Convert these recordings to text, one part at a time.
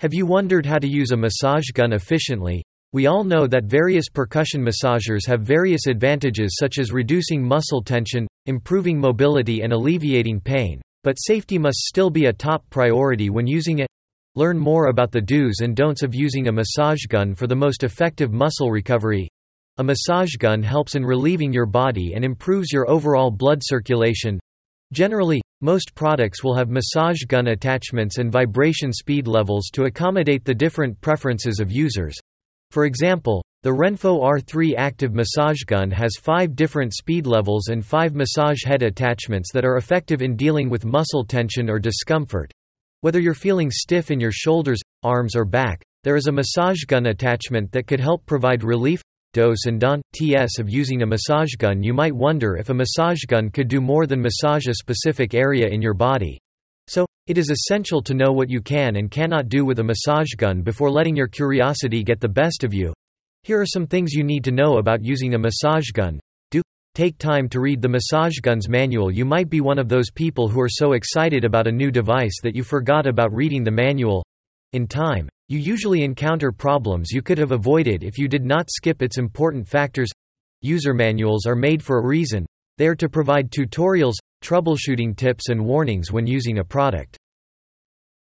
Have you wondered how to use a massage gun efficiently? We all know that various percussion massagers have various advantages such as reducing muscle tension, improving mobility and alleviating pain, but safety must still be a top priority when using it. Learn more about the do's and don'ts of using a massage gun for the most effective muscle recovery. A massage gun helps in relieving your body and improves your overall blood circulation. Generally, most products will have massage gun attachments and vibration speed levels to accommodate the different preferences of users. For example, the Renpho R3 active massage gun has five different speed levels and five massage head attachments that are effective in dealing with muscle tension or discomfort. Whether you're feeling stiff in your shoulders, arms or back, there is a massage gun attachment that could help provide relief. Dose and don ts of using a massage gun You might wonder if a massage gun could do more than massage a specific area in your body. So, it is essential to know what you can and cannot do with a massage gun before letting your curiosity get the best of you. Here are some things you need to know about using a massage gun. Do take time to read the massage gun's manual. You might be one of those people who are so excited about a new device that you forgot about reading the manual. In time, you usually encounter problems you could have avoided if you did not skip its important factors. User manuals are made for a reason. They are to provide tutorials, troubleshooting tips and warnings when using a product.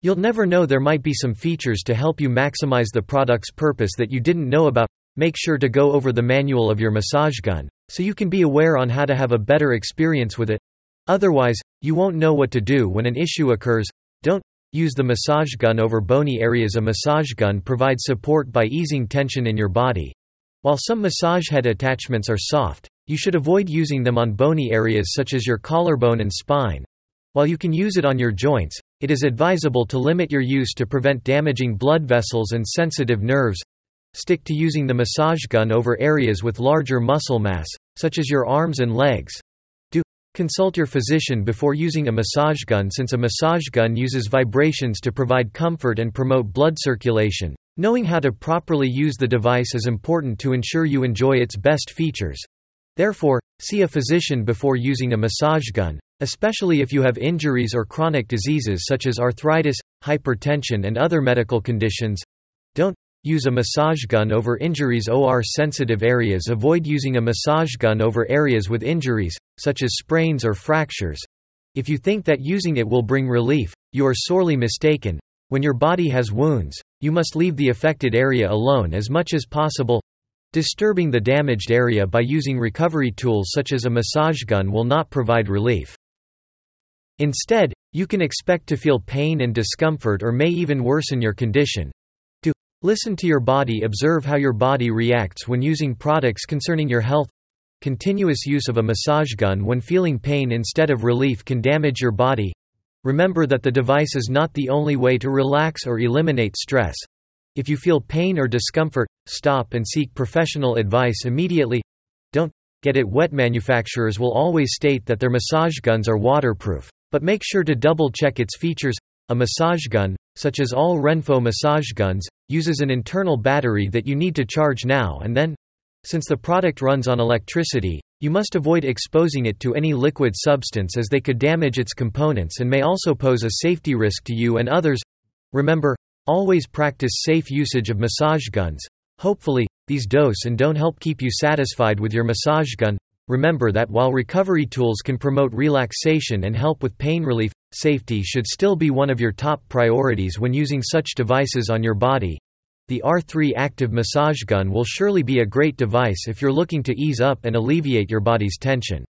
You'll never know there might be some features to help you maximize the product's purpose that you didn't know about. Make sure to go over the manual of your massage gun, so you can be aware on how to have a better experience with it. Otherwise, you won't know what to do when an issue occurs. Don't use the massage gun over bony areas. A massage gun provides support by easing tension in your body. While some massage head attachments are soft, you should avoid using them on bony areas such as your collarbone and spine. While you can use it on your joints, it is advisable to limit your use to prevent damaging blood vessels and sensitive nerves. Stick to using the massage gun over areas with larger muscle mass, such as your arms and legs. Consult your physician before using a massage gun since a massage gun uses vibrations to provide comfort and promote blood circulation. Knowing how to properly use the device is important to ensure you enjoy its best features. Therefore, see a physician before using a massage gun, especially if you have injuries or chronic diseases such as arthritis, hypertension and other medical conditions. Don't use a massage gun over injuries or sensitive areas. Avoid using a massage gun over areas with injuries, such as sprains or fractures. If you think that using it will bring relief, you are sorely mistaken. When your body has wounds, you must leave the affected area alone as much as possible. Disturbing the damaged area by using recovery tools such as a massage gun will not provide relief. Instead, you can expect to feel pain and discomfort or may even worsen your condition. Listen to your body, observe how your body reacts when using products concerning your health. Continuous use of a massage gun when feeling pain instead of relief can damage your body. Remember that the device is not the only way to relax or eliminate stress. If you feel pain or discomfort, stop and seek professional advice immediately. Don't get it wet. Manufacturers will always state that their massage guns are waterproof, but make sure to double check its features. A massage gun, such as all Renpho massage guns, uses an internal battery that you need to charge now and then. Since the product runs on electricity, you must avoid exposing it to any liquid substance as they could damage its components and may also pose a safety risk to you and others. Remember, Always practice safe usage of massage guns. Hopefully, these dose and don't help keep you satisfied with your massage gun. Remember that while recovery tools can promote relaxation and help with pain relief, safety should still be one of your top priorities when using such devices on your body. The R3 active massage gun will surely be a great device if you're looking to ease up and alleviate your body's tension.